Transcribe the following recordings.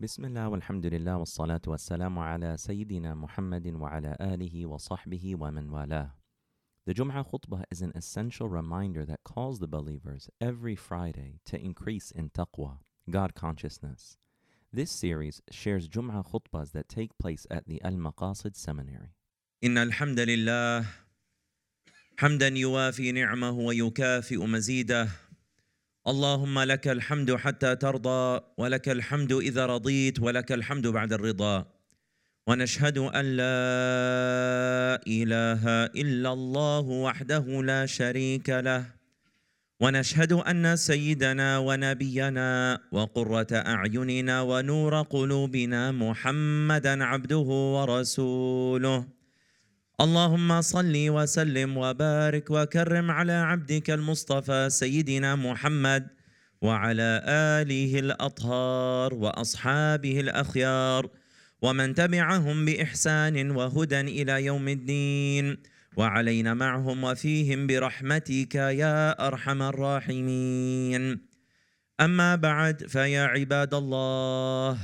بسم الله والحمد لله والصلاة والسلام على سيدنا محمد وعلى آله وصحبه ومن والاه. The Jum'ah khutbah is an essential reminder that calls the believers every Friday to increase in taqwa, God consciousness. This series shares Jum'ah khutbahs that take place at the Al Maqasid Seminary. إن الحمد لله حمدا يوافي نعمه ويكافئ مزيده اللهم لك الحمد حتى ترضى ولك الحمد إذا رضيت ولك الحمد بعد الرضا. ونشهد أن لا إله إلا الله وحده لا شريك له. ونشهد أن سيدنا ونبينا وقرة أعيننا ونور قلوبنا محمدا عبده ورسوله. اللهم صل وسلم وبارك وكرم على عبدك المصطفى سيدنا محمد وعلى آله الأطهار وأصحابه الأخيار ومن تبعهم بإحسان وهدى إلى يوم الدين وعلينا معهم وفيهم برحمتك يا أرحم الراحمين. أما بعد فيا عباد الله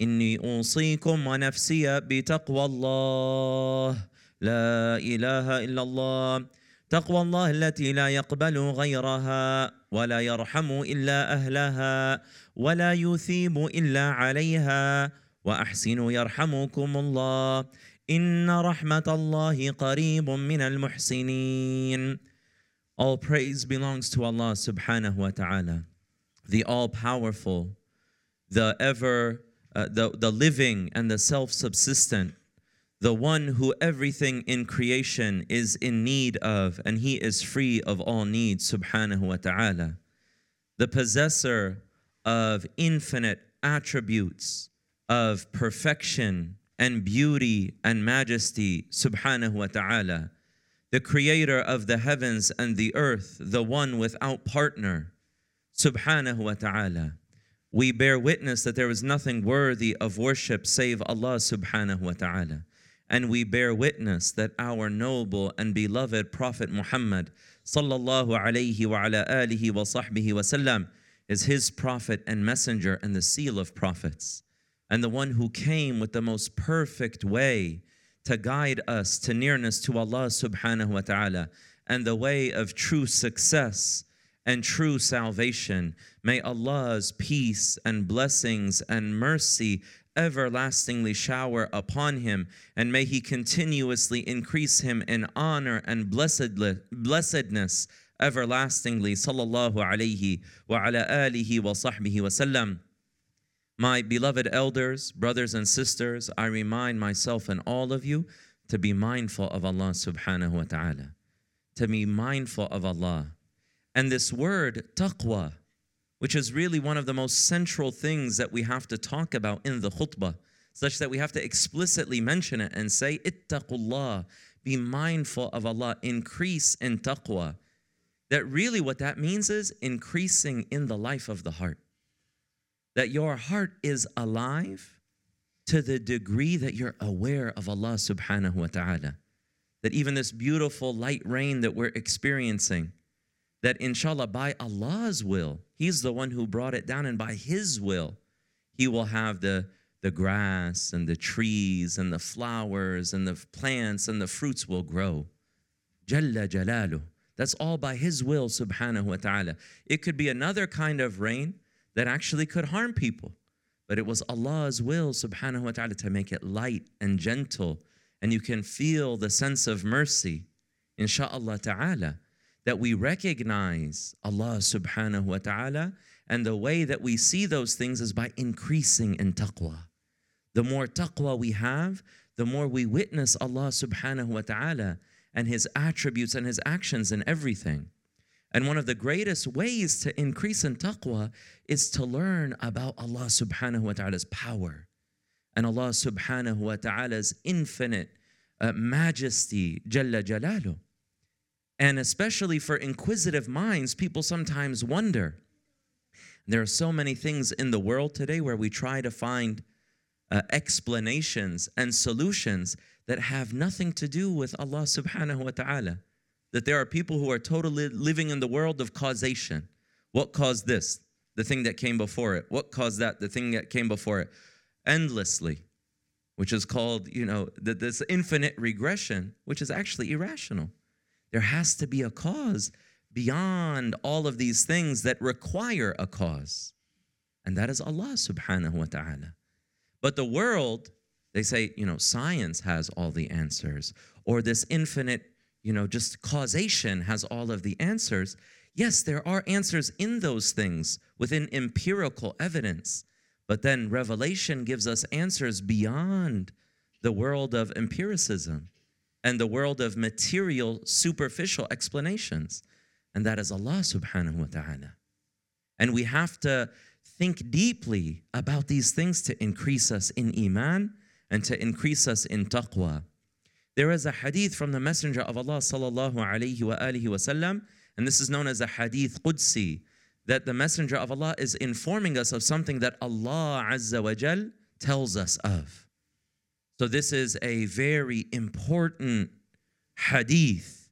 إني أوصيكم ونفسي بتقوى الله. لا إله إلا الله تقوى الله التي لا يقبل غيرها ولا يرحم إلا أهلها ولا يثيب إلا عليها واحسنوا يرحمكم الله. إن رحمة الله قريب من المحسنين. All praise belongs to Allah subhanahu wa ta'ala, the all powerful, the ever, uh, the, the living and the self subsistent, the one who everything in creation is in need of, and he is free of all needs, subhanahu wa ta'ala. The possessor of infinite attributes of perfection and beauty and majesty, subhanahu wa ta'ala. The creator of the heavens and the earth, the one without partner, subhanahu wa ta'ala. We bear witness that there is nothing worthy of worship save Allah subhanahu wa ta'ala. And we bear witness that our noble and beloved Prophet Muhammad sallallahu alayhi wa ala alihi wa sahbihi wa sallam is his prophet and messenger and the seal of prophets and the one who came with the most perfect way to guide us to nearness to Allah subhanahu wa ta'ala and the way of true success and true salvation. May Allah's peace and blessings and mercy everlastingly shower upon him, and may he continuously increase him in honor and blessedness everlastingly. Sallallahu alayhi wa ala alihi wa sahbihi wa sallam. My beloved elders, brothers and sisters, I remind myself and all of you to be mindful of Allah subhanahu wa ta'ala. To be mindful of Allah. And this word, taqwa, which is really one of the most central things that we have to talk about in the khutbah, such that we have to explicitly mention it and say, Ittaqullah, be mindful of Allah, increase in taqwa. That really what that means is increasing in the life of the heart that your heart is alive to the degree that you're aware of Allah subhanahu wa ta'ala. That even this beautiful light rain that we're experiencing, that inshallah by Allah's will, He's the one who brought it down, and by His will, He will have the, the grass and the trees and the flowers and the plants and the fruits will grow. Jalla Jalalu. That's all by His will, subhanahu wa ta'ala. It could be another kind of rain that actually could harm people. But it was Allah's will, subhanahu wa ta'ala, to make it light and gentle. And you can feel the sense of mercy, insha'Allah ta'ala, that we recognize Allah subhanahu wa ta'ala. And the way that we see those things is by increasing in taqwa. The more taqwa we have, the more we witness Allah subhanahu wa ta'ala and His attributes and His actions in everything. And one of the greatest ways to increase in taqwa is to learn about Allah subhanahu wa ta'ala's power and Allah subhanahu wa ta'ala's infinite uh, majesty, Jalla Jalalu. And especially for inquisitive minds, people sometimes wonder. There are so many things in the world today where we try to find uh, explanations and solutions that have nothing to do with Allah subhanahu wa ta'ala that there are people who are totally living in the world of causation. What caused this? The thing that came before it. What caused that? The thing that came before it. Endlessly, which is called, you know, this infinite regression, which is actually irrational. There has to be a cause beyond all of these things that require a cause. And that is Allah subhanahu wa ta'ala. But the world, they say, you know, science has all the answers, or this infinite, you know, just causation has all of the answers. Yes, there are answers in those things within empirical evidence, but then revelation gives us answers beyond the world of empiricism and the world of material, superficial explanations. And that is Allah subhanahu wa ta'ala. And we have to think deeply about these things to increase us in iman and to increase us in taqwa. There is a hadith from the Messenger of Allah sallallahu alayhi wa alihi wasallam, and this is known as a hadith Qudsi, that the Messenger of Allah is informing us of something that Allah Azza wa Jal tells us of. So this is a very important hadith.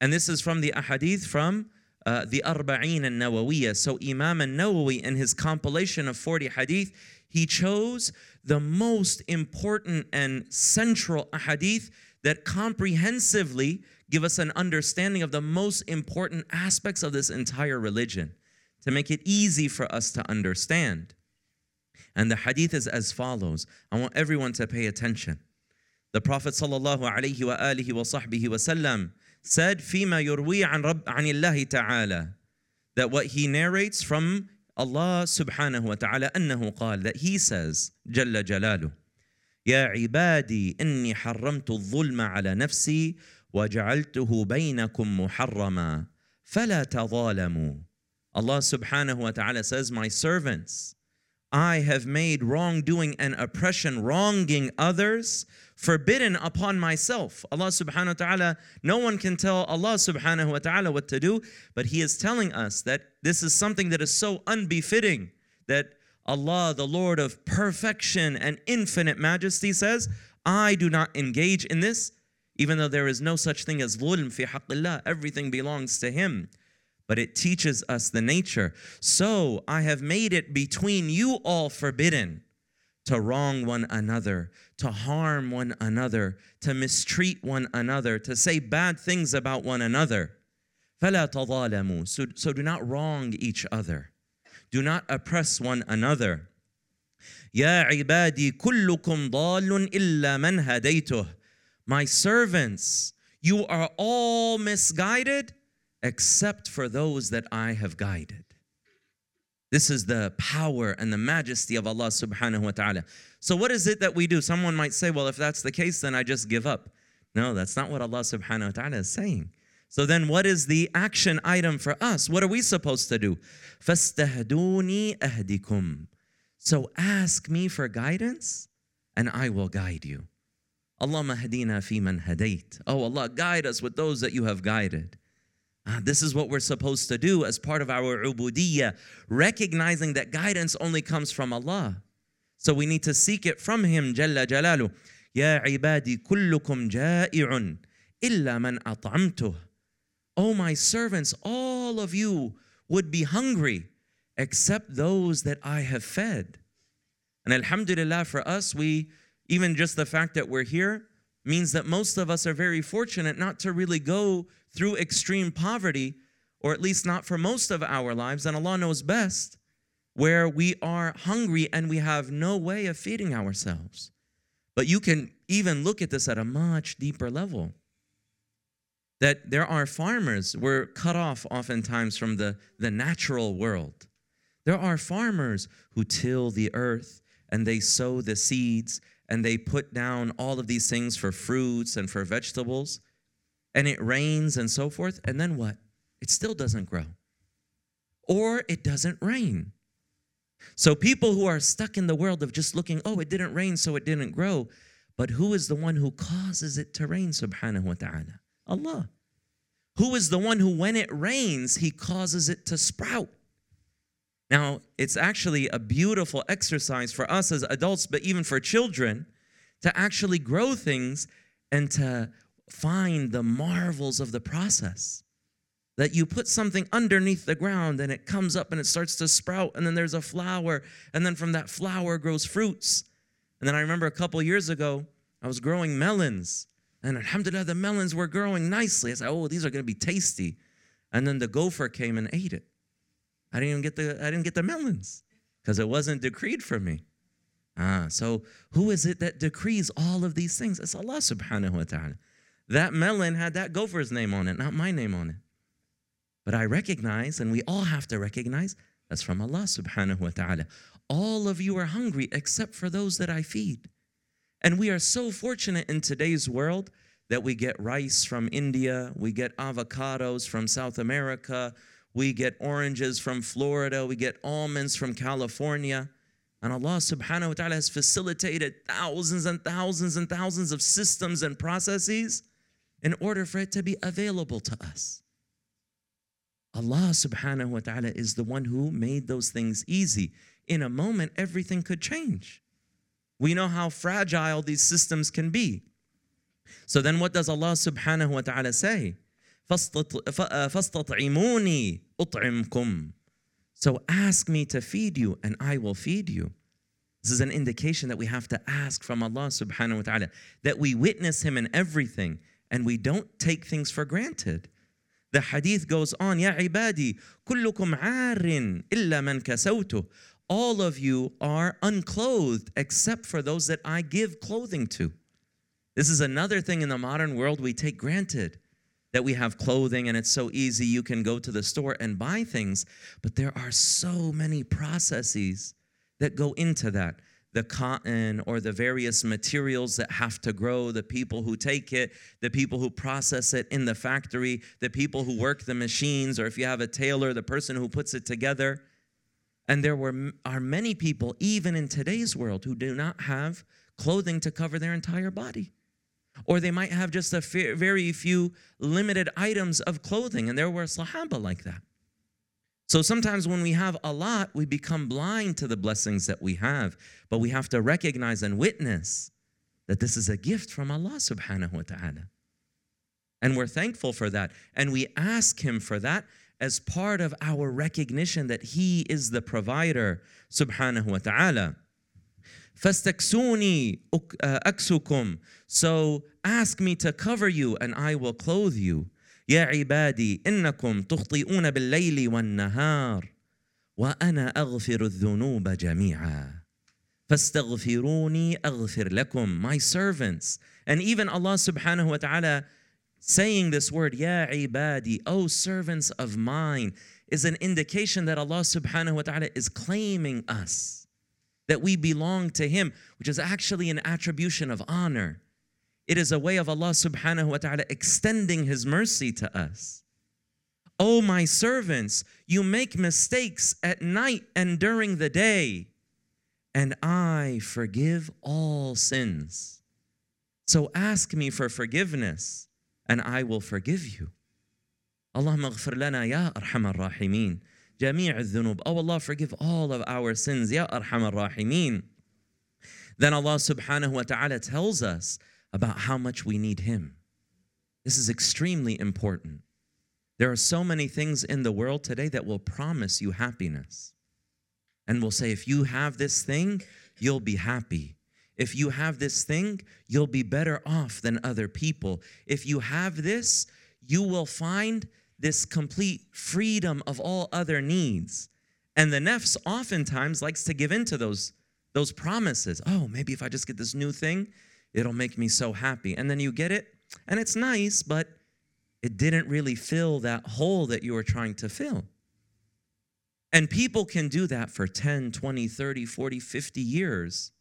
And this is from the ahadith from uh, the Arba'in al Nawawiyah. So Imam al Nawawi, in his compilation of 40 hadith, he chose the most important and central ahadith that comprehensively give us an understanding of the most important aspects of this entire religion to make it easy for us to understand. And the hadith is as follows. I want everyone to pay attention. The Prophet sallallahu alaihi wa alihi wa sahbihi wa sallam said فيما يروي عن رب عن الله تعالى that what he narrates from Allah subhanahu wa ta'ala أنه قال that he says جل جلاله يا عبادي إني حرمت الظلم على نفسي وجعلته بينكم محرما فلا تظالموا Allah subhanahu wa ta'ala says my servants I have made wrongdoing and oppression wronging others forbidden upon myself. Allah subhanahu wa ta'ala, no one can tell Allah subhanahu wa ta'ala what to do, but He is telling us that this is something that is so unbefitting that Allah, the Lord of perfection and infinite majesty, says, I do not engage in this, even though there is no such thing as dhulm fi haqqillah, everything belongs to Him But it teaches us the nature. So I have made it between you all forbidden to wrong one another, to harm one another, to mistreat one another, to say bad things about one another. فَلَا تَظَالَمُوا so, so do not wrong each other. Do not oppress one another. يا عبادي كلكم ضال إلا من هديته. My servants, you are all misguided except for those that I have guided. This is the power and the majesty of Allah subhanahu wa ta'ala. So, what is it that we do? Someone might say, well, if that's the case, then I just give up. No, that's not what Allah subhanahu wa ta'ala is saying. So, then what is the action item for us? What are we supposed to do? فَاسْتَهْدُونِي أَهْدِكُمْ So, ask me for guidance, and I will guide you. Allah hadina fi man hadait. Oh Allah, guide us with those that you have guided. Uh, this is what we're supposed to do as part of our ubudiyah, recognizing that guidance only comes from Allah. So we need to seek it from Him, Jalla Jalalu. Ya ibadi kullukum ja'i'un illa man at'amtuh. Oh, my servants, all of you would be hungry except those that I have fed. And alhamdulillah for us, we, even just the fact that we're here, means that most of us are very fortunate not to really go through extreme poverty, or at least not for most of our lives, and Allah knows best, where we are hungry and we have no way of feeding ourselves. But you can even look at this at a much deeper level. That there are farmers, we're cut off oftentimes from the, the natural world. There are farmers who till the earth and they sow the seeds and they put down all of these things for fruits and for vegetables and it rains and so forth, and then what? It still doesn't grow. Or it doesn't rain. So people who are stuck in the world of just looking, oh, it didn't rain, so it didn't grow. But who is the one who causes it to rain, subhanahu wa ta'ala? Allah. Who is the one who, when it rains, he causes it to sprout? Now, it's actually a beautiful exercise for us as adults, but even for children, to actually grow things and to find the marvels of the process. that you put something underneath the ground and it comes up and it starts to sprout and then there's a flower and then from that flower grows fruits. And then i remember a couple years ago i was growing melons and alhamdulillah the melons were growing nicely. I said oh these are going to be tasty. And then the gopher came and ate it. I didn't even get the i didn't get the melons because it wasn't decreed for me. Ah so who is it that decrees all of these things? It's allah subhanahu wa ta'ala that melon had that gopher's name on it not my name on it but I recognize, and we all have to recognize, that's from Allah subhanahu wa ta'ala. All of you are hungry except for those that I feed. And we are so fortunate in today's world that we get rice from India, we get avocados from South America, we get oranges from Florida, we get almonds from California. And Allah subhanahu wa ta'ala has facilitated thousands and thousands and thousands of systems and processes in order for it to be available to us. Allah subhanahu wa ta'ala is the one who made those things easy. In a moment, everything could change. We know how fragile these systems can be. So then what does Allah subhanahu wa ta'ala say? فَاسْتَطْعِمُونِي أُطْعِمْكُمْ So ask me to feed you and I will feed you. This is an indication that we have to ask from Allah subhanahu wa ta'ala, that we witness Him in everything and we don't take things for granted. The hadith goes on, Ya ibadi, kullukum arin illa man kasawtu. All of you are unclothed except for those that I give clothing to. This is another thing in the modern world we take granted that we have clothing and it's so easy you can go to the store and buy things, but there are so many processes that go into that the cotton or the various materials that have to grow, the people who take it, the people who process it in the factory, the people who work the machines, or if you have a tailor, the person who puts it together. And there were, are many people, even in today's world, who do not have clothing to cover their entire body. Or they might have just a very few limited items of clothing. And there were Sahaba like that. So sometimes when we have a lot, we become blind to the blessings that we have. But we have to recognize and witness that this is a gift from Allah subhanahu wa ta'ala. And we're thankful for that. And we ask Him for that as part of our recognition that He is the provider subhanahu wa ta'ala. فَاسْتَكْسُونِي أَكْسُكُمْ So ask me to cover you and I will clothe you. يا عبادي انكم تخطئون بالليل والنهار وانا اغفر الذنوب جميعا فاستغفروني اغفر لكم my servants and even Allah subhanahu wa ta'ala saying this word ya ibadi oh servants of mine is an indication that Allah subhanahu wa ta'ala is claiming us that we belong to him which is actually an attribution of honor it is a way of Allah subhanahu wa ta'ala extending His mercy to us. Oh, my servants, you make mistakes at night and during the day, and I forgive all sins. So ask me for forgiveness, and I will forgive you. اللهم اغفر لنا يا أرحم الراحمين جميع الذنوب. Oh Allah, forgive all of our sins, يا أرحم الراحمين. Then Allah subhanahu wa ta'ala tells us about how much we need Him. This is extremely important. There are so many things in the world today that will promise you happiness and will say, if you have this thing, you'll be happy. If you have this thing, you'll be better off than other people. If you have this, you will find this complete freedom of all other needs. And the nafs oftentimes likes to give in to those, those promises. Oh, maybe if I just get this new thing, It'll make me so happy. And then you get it, and it's nice, but it didn't really fill that hole that you were trying to fill. And people can do that for 10, 20, 30, 40, 50 years,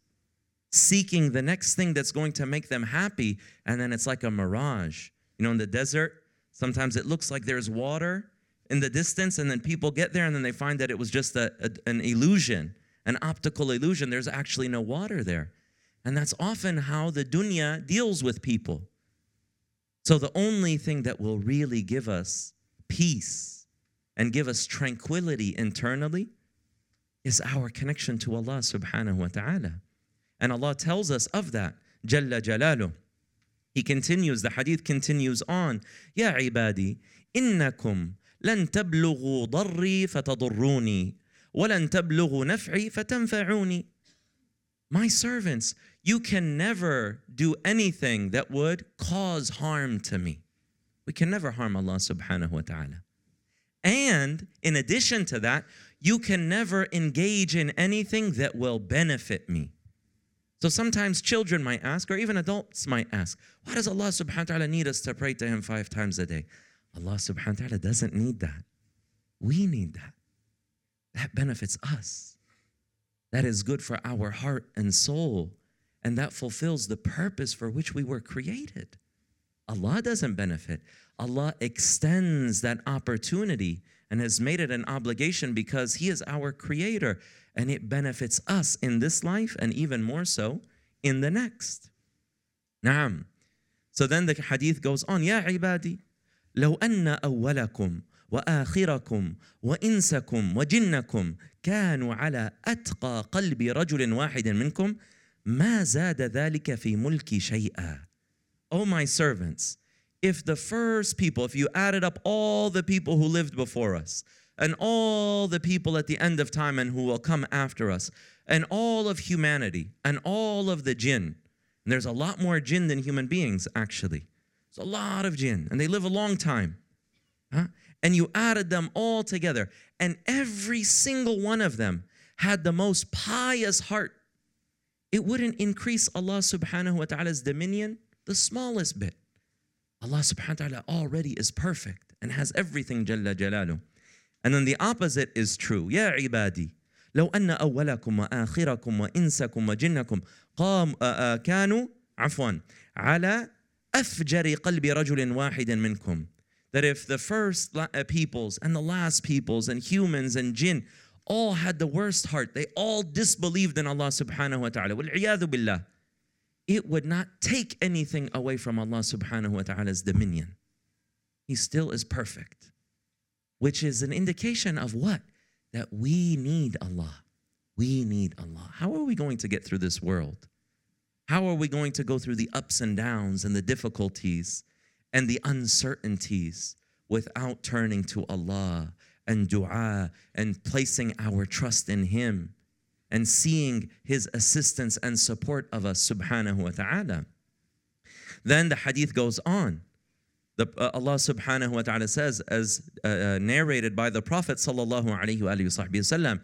seeking the next thing that's going to make them happy. And then it's like a mirage. You know, in the desert, sometimes it looks like there's water in the distance, and then people get there and then they find that it was just a, a, an illusion, an optical illusion. There's actually no water there. And that's often how the dunya deals with people. So the only thing that will really give us peace and give us tranquility internally is our connection to Allah subhanahu wa ta'ala. And Allah tells us of that. Jalla Jalalu. He continues, the hadith continues on. Ya ibadi, innakum لن تبلغوا ضري فتضروني ولن تبلغوا نفعي فتنفعوني My servants, you can never do anything that would cause harm to me. We can never harm Allah subhanahu wa ta'ala. And in addition to that, you can never engage in anything that will benefit me. So sometimes children might ask, or even adults might ask, why does Allah subhanahu wa ta'ala need us to pray to Him five times a day? Allah subhanahu wa ta'ala doesn't need that. We need that. That benefits us. That is good for our heart and soul And that fulfills the purpose for which we were created. Allah doesn't benefit. Allah extends that opportunity and has made it an obligation because He is our creator and it benefits us in this life and even more so in the next. Naam. So then the hadith goes on, Ya ibadi, لو أن أولكم وآخركم وإنسكم وجنكم كانوا على أتقى قلب رجل واحد منكم ما زاد ذلك في ملكي شيئا. Oh my servants, if the first people, if you added up all the people who lived before us, and all the people at the end of time and who will come after us, and all of humanity, and all of the jinn, and there's a lot more jinn than human beings, actually. It's a lot of jinn, and they live a long time. Huh? And you added them all together, and every single one of them had the most pious heart. It wouldn't increase Allah subhanahu wa ta'ala's dominion the smallest bit. Allah subhanahu wa ta'ala already is perfect and has everything Jalla Jalalu. And then the opposite is true. يا عبادي لو أن أولكم وآخركم وإنسكم وجنكم قام كانوا عفوا على أفجر قلب رجل واحد منكم that if the first peoples and the last peoples and humans and jinn all had the worst heart. They all disbelieved in Allah subhanahu wa ta'ala. Wal billah. It would not take anything away from Allah subhanahu wa ta'ala's dominion. He still is perfect, which is an indication of what? That we need Allah. We need Allah. How are we going to get through this world? How are we going to go through the ups and downs and the difficulties and the uncertainties without turning to Allah and dua and placing our trust in Him? and seeing his assistance and support of us subhanahu wa ta'ala. Then the hadith goes on. The, uh, Allah subhanahu wa ta'ala says, as uh, uh, narrated by the Prophet sallallahu alayhi wa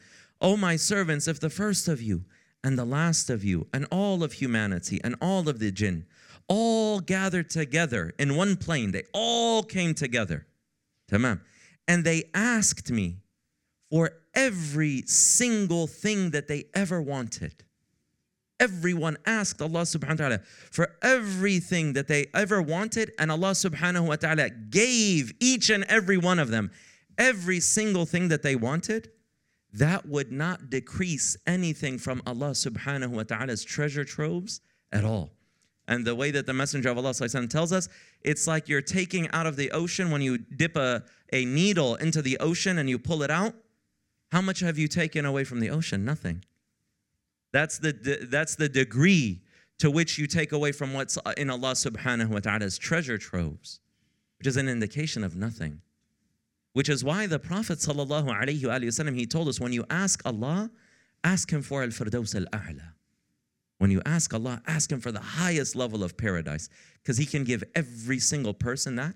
O my servants, if the first of you and the last of you and all of humanity and all of the jinn all gathered together in one plane, they all came together. Tamam. And they asked me for every single thing that they ever wanted. Everyone asked Allah subhanahu wa ta'ala for everything that they ever wanted, and Allah subhanahu wa ta'ala gave each and every one of them every single thing that they wanted. That would not decrease anything from Allah subhanahu wa ta'ala's treasure troves at all. And the way that the Messenger of Allah tells us, it's like you're taking out of the ocean when you dip a, a needle into the ocean and you pull it out how much have you taken away from the ocean? Nothing. That's the, that's the degree to which you take away from what's in Allah subhanahu wa ta'ala's treasure troves, which is an indication of nothing. Which is why the Prophet sallallahu alayhi wasallam he told us when you ask Allah, ask Him for al-firdaus al-a'la. When you ask Allah, ask Him for the highest level of paradise, because He can give every single person that,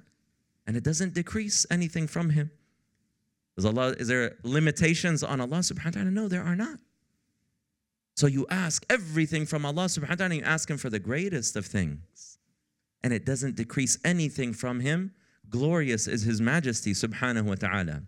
and it doesn't decrease anything from Him. Is Allah is there limitations on Allah subhanahu wa ta'ala? No, there are not. So you ask everything from Allah subhanahu wa ta'ala, and you ask Him for the greatest of things. And it doesn't decrease anything from Him. Glorious is His majesty subhanahu wa ta'ala.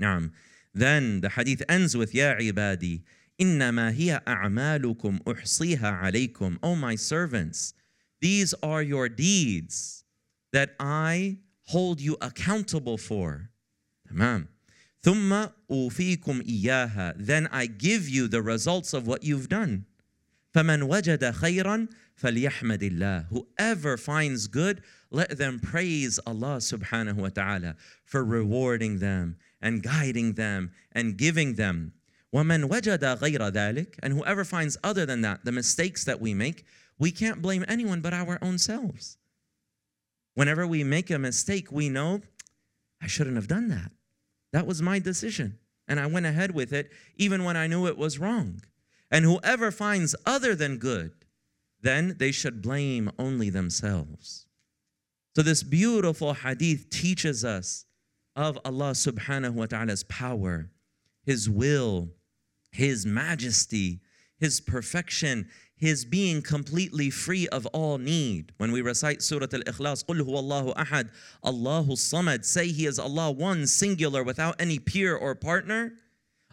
Naam. Then the hadith ends with Ya ibadi, إنما هي أعمالكم أحصيها عليكم. Oh my servants, these are your deeds that I hold you accountable for. Tamam. ثم أوفيكم إياها then I give you the results of what you've done فمن وجد خيرا فليحمد الله whoever finds good let them praise Allah subhanahu wa ta'ala for rewarding them and guiding them and giving them ومن وجد غير ذلك and whoever finds other than that the mistakes that we make we can't blame anyone but our own selves whenever we make a mistake we know I shouldn't have done that That was my decision. And I went ahead with it even when I knew it was wrong. And whoever finds other than good, then they should blame only themselves. So, this beautiful hadith teaches us of Allah subhanahu wa ta'ala's power, His will, his majesty, his perfection, his being completely free of all need. When we recite Surah Al Ikhlas, Qul Allahu Ahad, Allahu Samad, say He is Allah one, singular, without any peer or partner.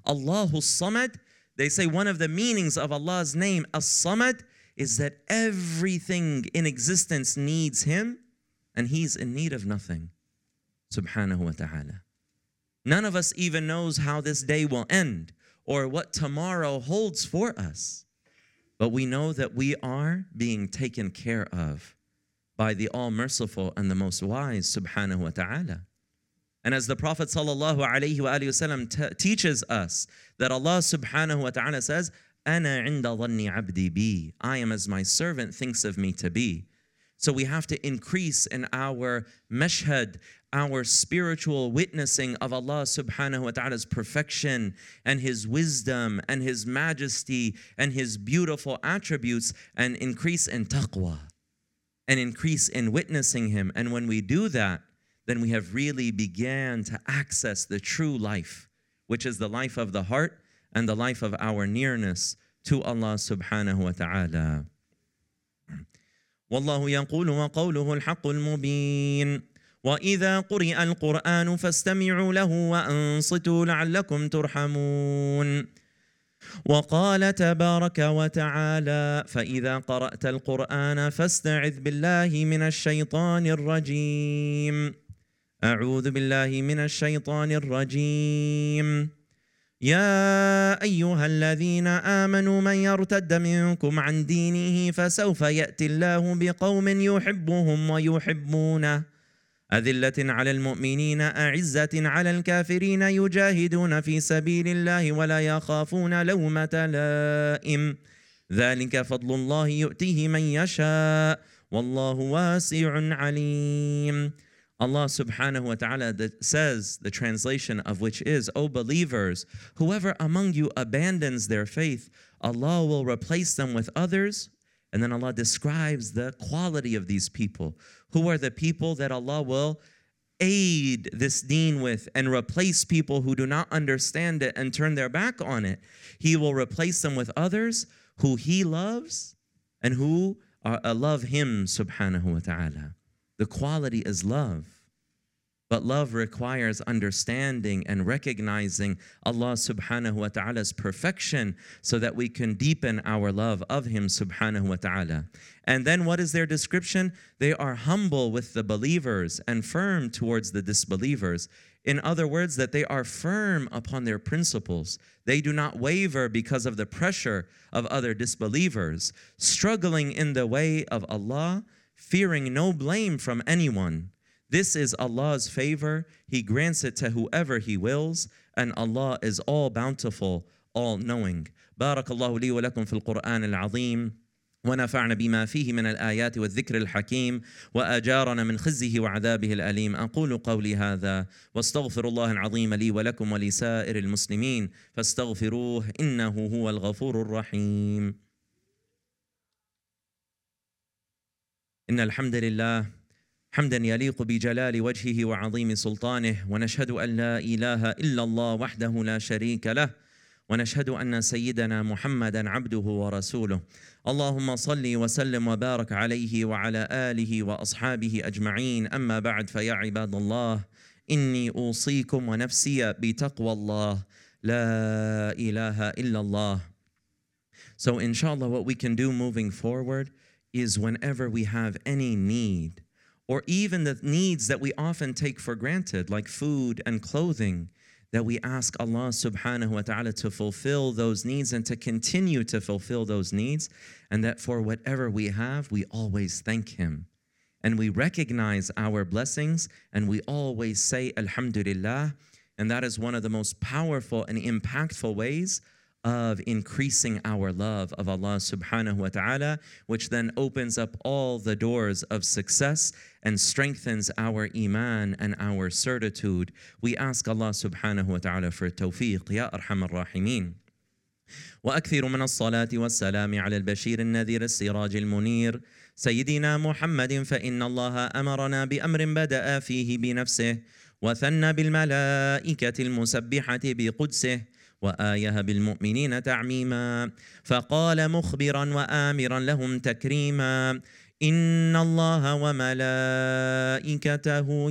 Allahu Samad, they say one of the meanings of Allah's name, As Samad, is that everything in existence needs Him and He's in need of nothing. Subhanahu wa ta'ala. None of us even knows how this day will end or what tomorrow holds for us. But we know that we are being taken care of by the all merciful and the most wise, subhanahu wa ta'ala. And as the Prophet sallallahu alaihi teaches us that Allah subhanahu wa ta'ala says, "Ana inda abdi bi," I am as my servant thinks of me to be. So we have to increase in our meshhad our spiritual witnessing of Allah subhanahu wa ta'ala's perfection and His wisdom and His majesty and His beautiful attributes and increase in taqwa and increase in witnessing Him. And when we do that, then we have really began to access the true life, which is the life of the heart and the life of our nearness to Allah subhanahu wa ta'ala. والله يقول وقوله الحق المبين وإذا قرئ القرآن فاستمعوا له وأنصتوا لعلكم ترحمون. وقال تبارك وتعالى فإذا قرأت القرآن فاستعذ بالله من الشيطان الرجيم. أعوذ بالله من الشيطان الرجيم. يا أيها الذين آمنوا من يرتد منكم عن دينه فسوف يأتي الله بقوم يحبهم ويحبونه. اذله على المؤمنين اعزه على الكافرين يجاهدون في سبيل الله ولا يخافون لومه لائم ذلك فضل الله يؤتيه من يشاء والله واسع عليم Allah subhanahu wa ta'ala says, the translation of which is, O believers, whoever among you abandons their faith, Allah will replace them with others. And then Allah describes the quality of these people. Who are the people that Allah will aid this deen with and replace people who do not understand it and turn their back on it? He will replace them with others who He loves and who are, uh, love Him subhanahu wa ta'ala. The quality is love. But love requires understanding and recognizing Allah subhanahu wa ta'ala's perfection so that we can deepen our love of Him subhanahu wa ta'ala. And then what is their description? They are humble with the believers and firm towards the disbelievers. In other words, that they are firm upon their principles. They do not waver because of the pressure of other disbelievers, struggling in the way of Allah fearing no blame from anyone. This is Allah's favor. He grants it to whoever He wills, and Allah is all bountiful, all knowing. بارك الله لي ولكم في القرآن العظيم ونفعنا بما فيه من الآيات والذكر الحكيم وأجارنا من خزيه وعذابه الأليم أقول قولي هذا واستغفر الله العظيم لي ولكم ولسائر المسلمين فاستغفروه إنه هو الغفور الرحيم إن الحمد لله حمدا يليق بجلال وجهه وعظيم سلطانه ونشهد أن لا إله إلا الله وحده لا شريك له ونشهد أن سيدنا محمدا عبده ورسوله. اللهم صل وسلم وبارك عليه وعلى آله وأصحابه أجمعين. أما بعد فيا عباد الله إني أوصيكم ونفسي بتقوى الله. لا إله إلا الله. So inshallah what we can do moving forward is whenever we have any need, or even the needs that we often take for granted, like food and clothing, that we ask Allah subhanahu wa ta'ala to fulfill those needs and to continue to fulfill those needs, and that for whatever we have, we always thank Him. And we recognize our blessings and we always say Alhamdulillah. And that is one of the most powerful and impactful ways of increasing our love of Allah subhanahu wa ta'ala, which then opens up all the doors of success and strengthens our iman and our certitude. We ask Allah subhanahu wa ta'ala for tawfiq, Ya Arham ar-Rahimin. واكثر من الصلاه والسلام على البشير النذير السراج المنير سيدنا محمد فان الله امرنا بامر بدا فيه بنفسه وثنى بالملائكه المسبحه بقدسه وآية بالمؤمنين تعميما. فقال مخبرا وامرا لهم تكريما إن الله وملائكته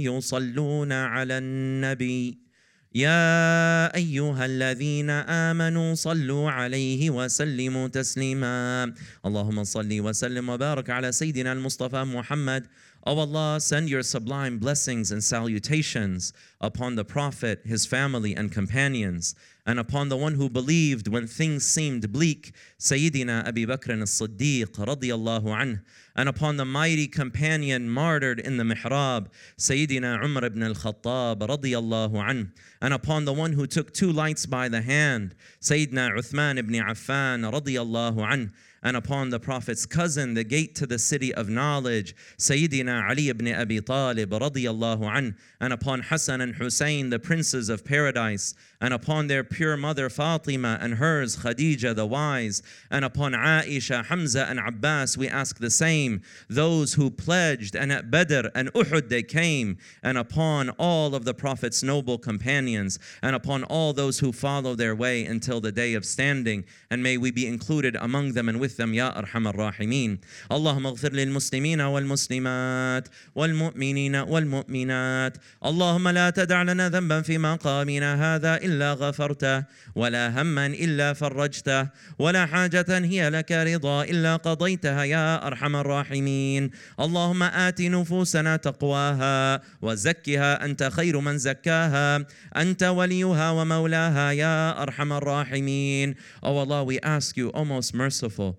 يصلون على النبي. يا أيها الذين آمنوا صلوا عليه وسلموا تسليما. اللهم صل وسلم وبارك على سيدنا المصطفى محمد Oh Allah, send your sublime blessings and salutations upon the Prophet, his family, and companions, and upon the one who believed when things seemed bleak, Sayyidina Abi Bakr as-Siddiq radiyallahu anh, and upon the mighty companion martyred in the mihrab, Sayyidina Umar ibn al-Khattab radiyallahu anh, and upon the one who took two lights by the hand, Sayyidina Uthman ibn Affan radiyallahu anh, and upon the Prophet's cousin, the gate to the city of knowledge, Sayyidina Ali ibn Abi Talib radiyallahu anh, and upon Hassan and Hussein, the princes of paradise, and upon their pure mother Fatima and hers Khadija the wise, and upon Aisha, Hamza, and Abbas, we ask the same. Those who pledged, and at Badr and Uhud they came, and upon all of the Prophet's noble companions, and upon all those who follow their way until the day of standing, and may we be included among them and with them, Ya Arhamar Rahimeen. اللهم اغفر للمسلمين والمسلمات والمؤمنين والمؤمنات. اللهم لا تدع لنا ذنبا في مقامنا هذا إلا غفرته ولا هما إلا فرجته ولا حاجة هي لك رضا إلا قضيتها يا أرحم الراحمين. اللهم آت نفوسنا تقواها وزكها أنت خير من زكاها. أنت وليها ومولاها يا أرحم الراحمين. Oh Allah, we ask you, O most merciful,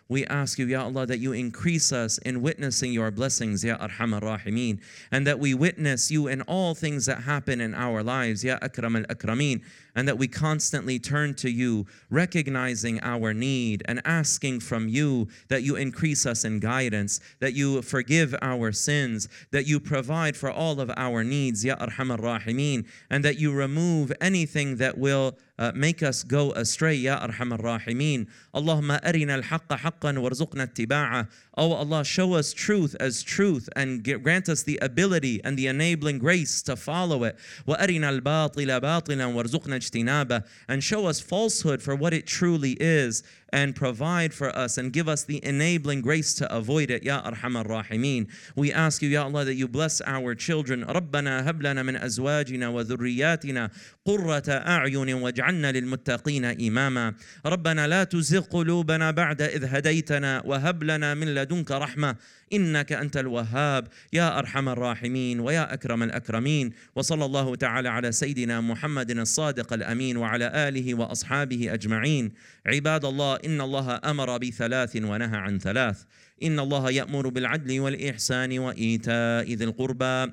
we ask you, Ya Allah, that you increase us in witnessing your blessings, Ya Arhamar Rahimeen, and that we witness you in all things that happen in our lives, Ya Akram al Akrameen, and that we constantly turn to you, recognizing our need and asking from you that you increase us in guidance, that you forgive our sins, that you provide for all of our needs, Ya Arhamar Rahimeen, and that you remove anything that will uh, make us go astray, Ya Arhamar Rahimeen. Allahumma arina al-haqqa haqqan warzuqna ittiba'ah. Oh Allah, show us truth as truth and g- grant us the ability and the enabling grace to follow it. وَأَرِنَا الْبَاطِلَ بَاطِلًا وَارْزُقْنَا اجْتِنَابَهُ And show us falsehood for what it truly is and provide for us and give us the enabling grace to avoid it. Ya Arhamar Rahimeen. We ask you, Ya Allah, that you bless our children. ربنا هب لنا من أزواجنا وذرياتنا قرة أعين واجعلنا للمتقين إماما ربنا لا تزغ قلوبنا بعد إذ هديتنا وهب لنا من لدنك رحمة إنك أنت الوهاب يا أرحم الراحمين ويا أكرم الأكرمين. وصلى الله تعالى على سيدنا محمد الصادق الأمين وعلى آله وأصحابه أجمعين. عباد الله إن الله أمر بثلاث ونهى عن ثلاث. إن الله يأمر بالعدل والإحسان وإيتاء ذي القربى.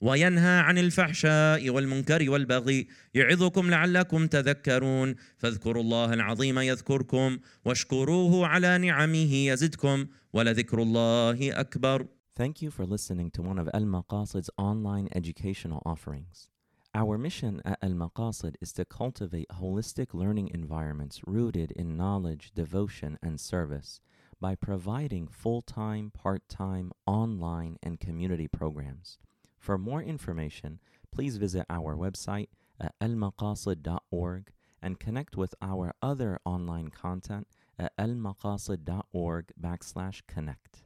وينهى عن الفحشاء والمنكر والبغي يعظكم لعلكم تذكرون فاذكروا الله العظيم يذكركم واشكروه على نعمه يزدكم ولذكر الله أكبر Thank you for listening to one of Al Maqasid's online educational offerings. Our mission at Al Maqasid is to cultivate holistic learning environments rooted in knowledge, devotion, and service by providing full time, part time, online, and community programs. For more information, please visit our website at almaqasid.org and connect with our other online content at almaqasid.org backslash connect.